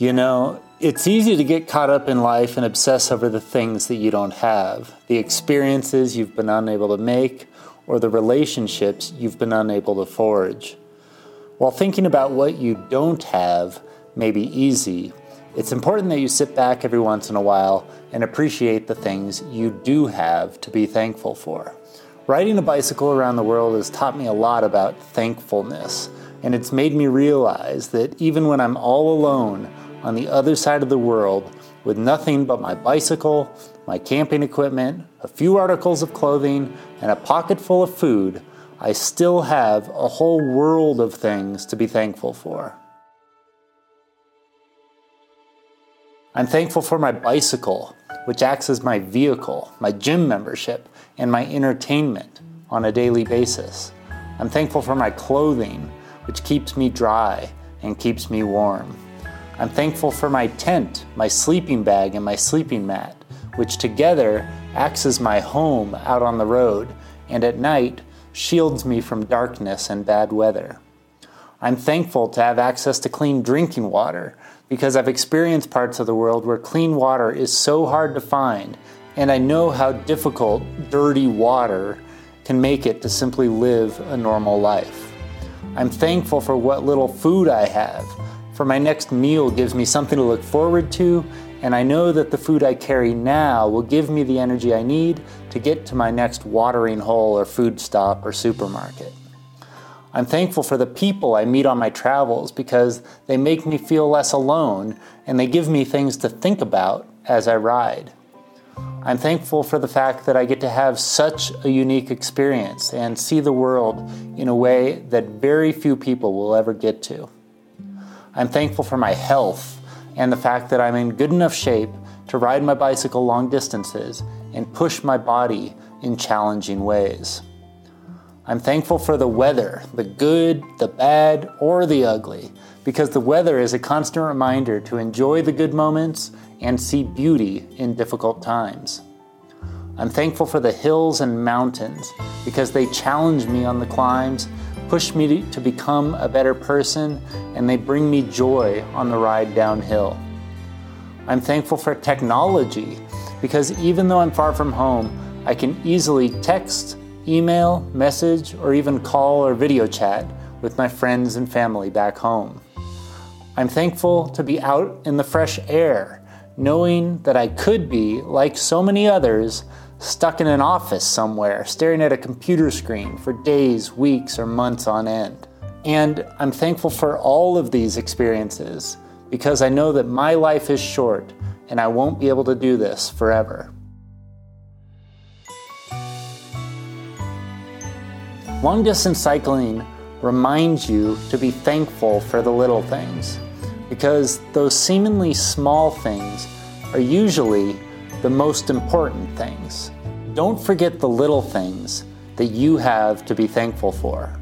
You know, it's easy to get caught up in life and obsess over the things that you don't have, the experiences you've been unable to make, or the relationships you've been unable to forge. While thinking about what you don't have may be easy, it's important that you sit back every once in a while and appreciate the things you do have to be thankful for. Riding a bicycle around the world has taught me a lot about thankfulness, and it's made me realize that even when I'm all alone, on the other side of the world with nothing but my bicycle, my camping equipment, a few articles of clothing, and a pocket full of food, I still have a whole world of things to be thankful for. I'm thankful for my bicycle, which acts as my vehicle, my gym membership, and my entertainment on a daily basis. I'm thankful for my clothing, which keeps me dry and keeps me warm. I'm thankful for my tent, my sleeping bag, and my sleeping mat, which together acts as my home out on the road and at night shields me from darkness and bad weather. I'm thankful to have access to clean drinking water because I've experienced parts of the world where clean water is so hard to find, and I know how difficult dirty water can make it to simply live a normal life. I'm thankful for what little food I have for my next meal gives me something to look forward to, and I know that the food I carry now will give me the energy I need to get to my next watering hole or food stop or supermarket. I'm thankful for the people I meet on my travels because they make me feel less alone and they give me things to think about as I ride. I'm thankful for the fact that I get to have such a unique experience and see the world in a way that very few people will ever get to. I'm thankful for my health and the fact that I'm in good enough shape to ride my bicycle long distances and push my body in challenging ways. I'm thankful for the weather, the good, the bad, or the ugly, because the weather is a constant reminder to enjoy the good moments and see beauty in difficult times. I'm thankful for the hills and mountains because they challenge me on the climbs push me to become a better person, and they bring me joy on the ride downhill. I'm thankful for technology because even though I'm far from home, I can easily text, email, message, or even call or video chat with my friends and family back home. I'm thankful to be out in the fresh air, knowing that I could be, like so many others, stuck in an office somewhere, staring at a computer screen for days, weeks, or months on end. And I'm thankful for all of these experiences because I know that my life is short and I won't be able to do this forever. Long distance cycling reminds you to be thankful for the little things because those seemingly small things are usually the most important things. Don't forget the little things that you have to be thankful for.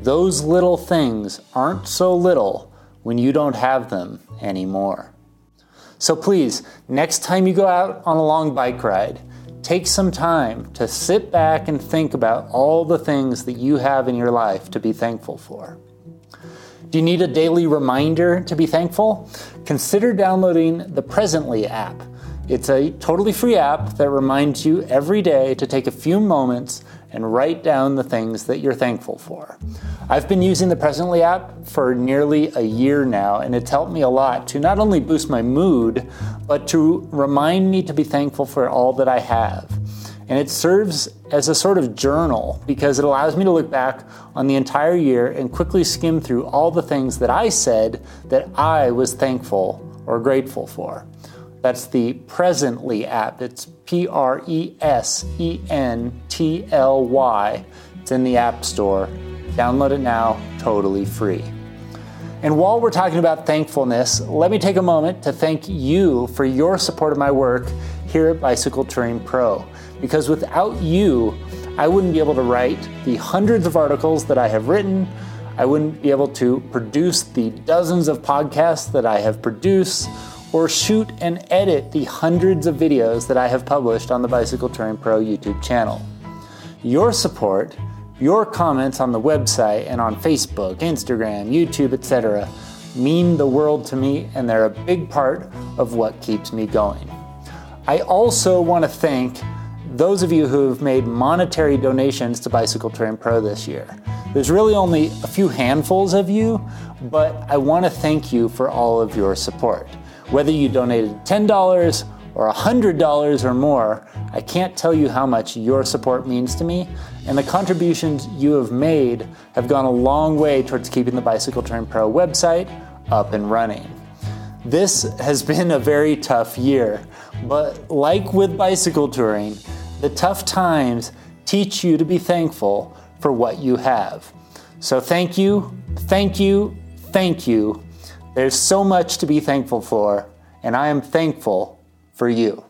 Those little things aren't so little when you don't have them anymore. So please, next time you go out on a long bike ride, take some time to sit back and think about all the things that you have in your life to be thankful for. Do you need a daily reminder to be thankful? Consider downloading the Presently app. It's a totally free app that reminds you every day to take a few moments and write down the things that you're thankful for. I've been using the Presently app for nearly a year now, and it's helped me a lot to not only boost my mood, but to remind me to be thankful for all that I have. And it serves as a sort of journal because it allows me to look back on the entire year and quickly skim through all the things that I said that I was thankful or grateful for. That's the Presently app. It's P R E S E N T L Y. It's in the App Store. Download it now, totally free. And while we're talking about thankfulness, let me take a moment to thank you for your support of my work here at Bicycle Touring Pro. Because without you, I wouldn't be able to write the hundreds of articles that I have written. I wouldn't be able to produce the dozens of podcasts that I have produced or shoot and edit the hundreds of videos that I have published on the Bicycle Touring Pro YouTube channel. Your support, your comments on the website and on Facebook, Instagram, YouTube, etc., mean the world to me and they're a big part of what keeps me going. I also want to thank those of you who have made monetary donations to Bicycle Touring Pro this year. There's really only a few handfuls of you, but I want to thank you for all of your support. Whether you donated $10 or $100 or more, I can't tell you how much your support means to me, and the contributions you have made have gone a long way towards keeping the Bicycle Touring Pro website up and running. This has been a very tough year, but like with bicycle touring, the tough times teach you to be thankful for what you have. So thank you, thank you, thank you. There's so much to be thankful for, and I am thankful for you.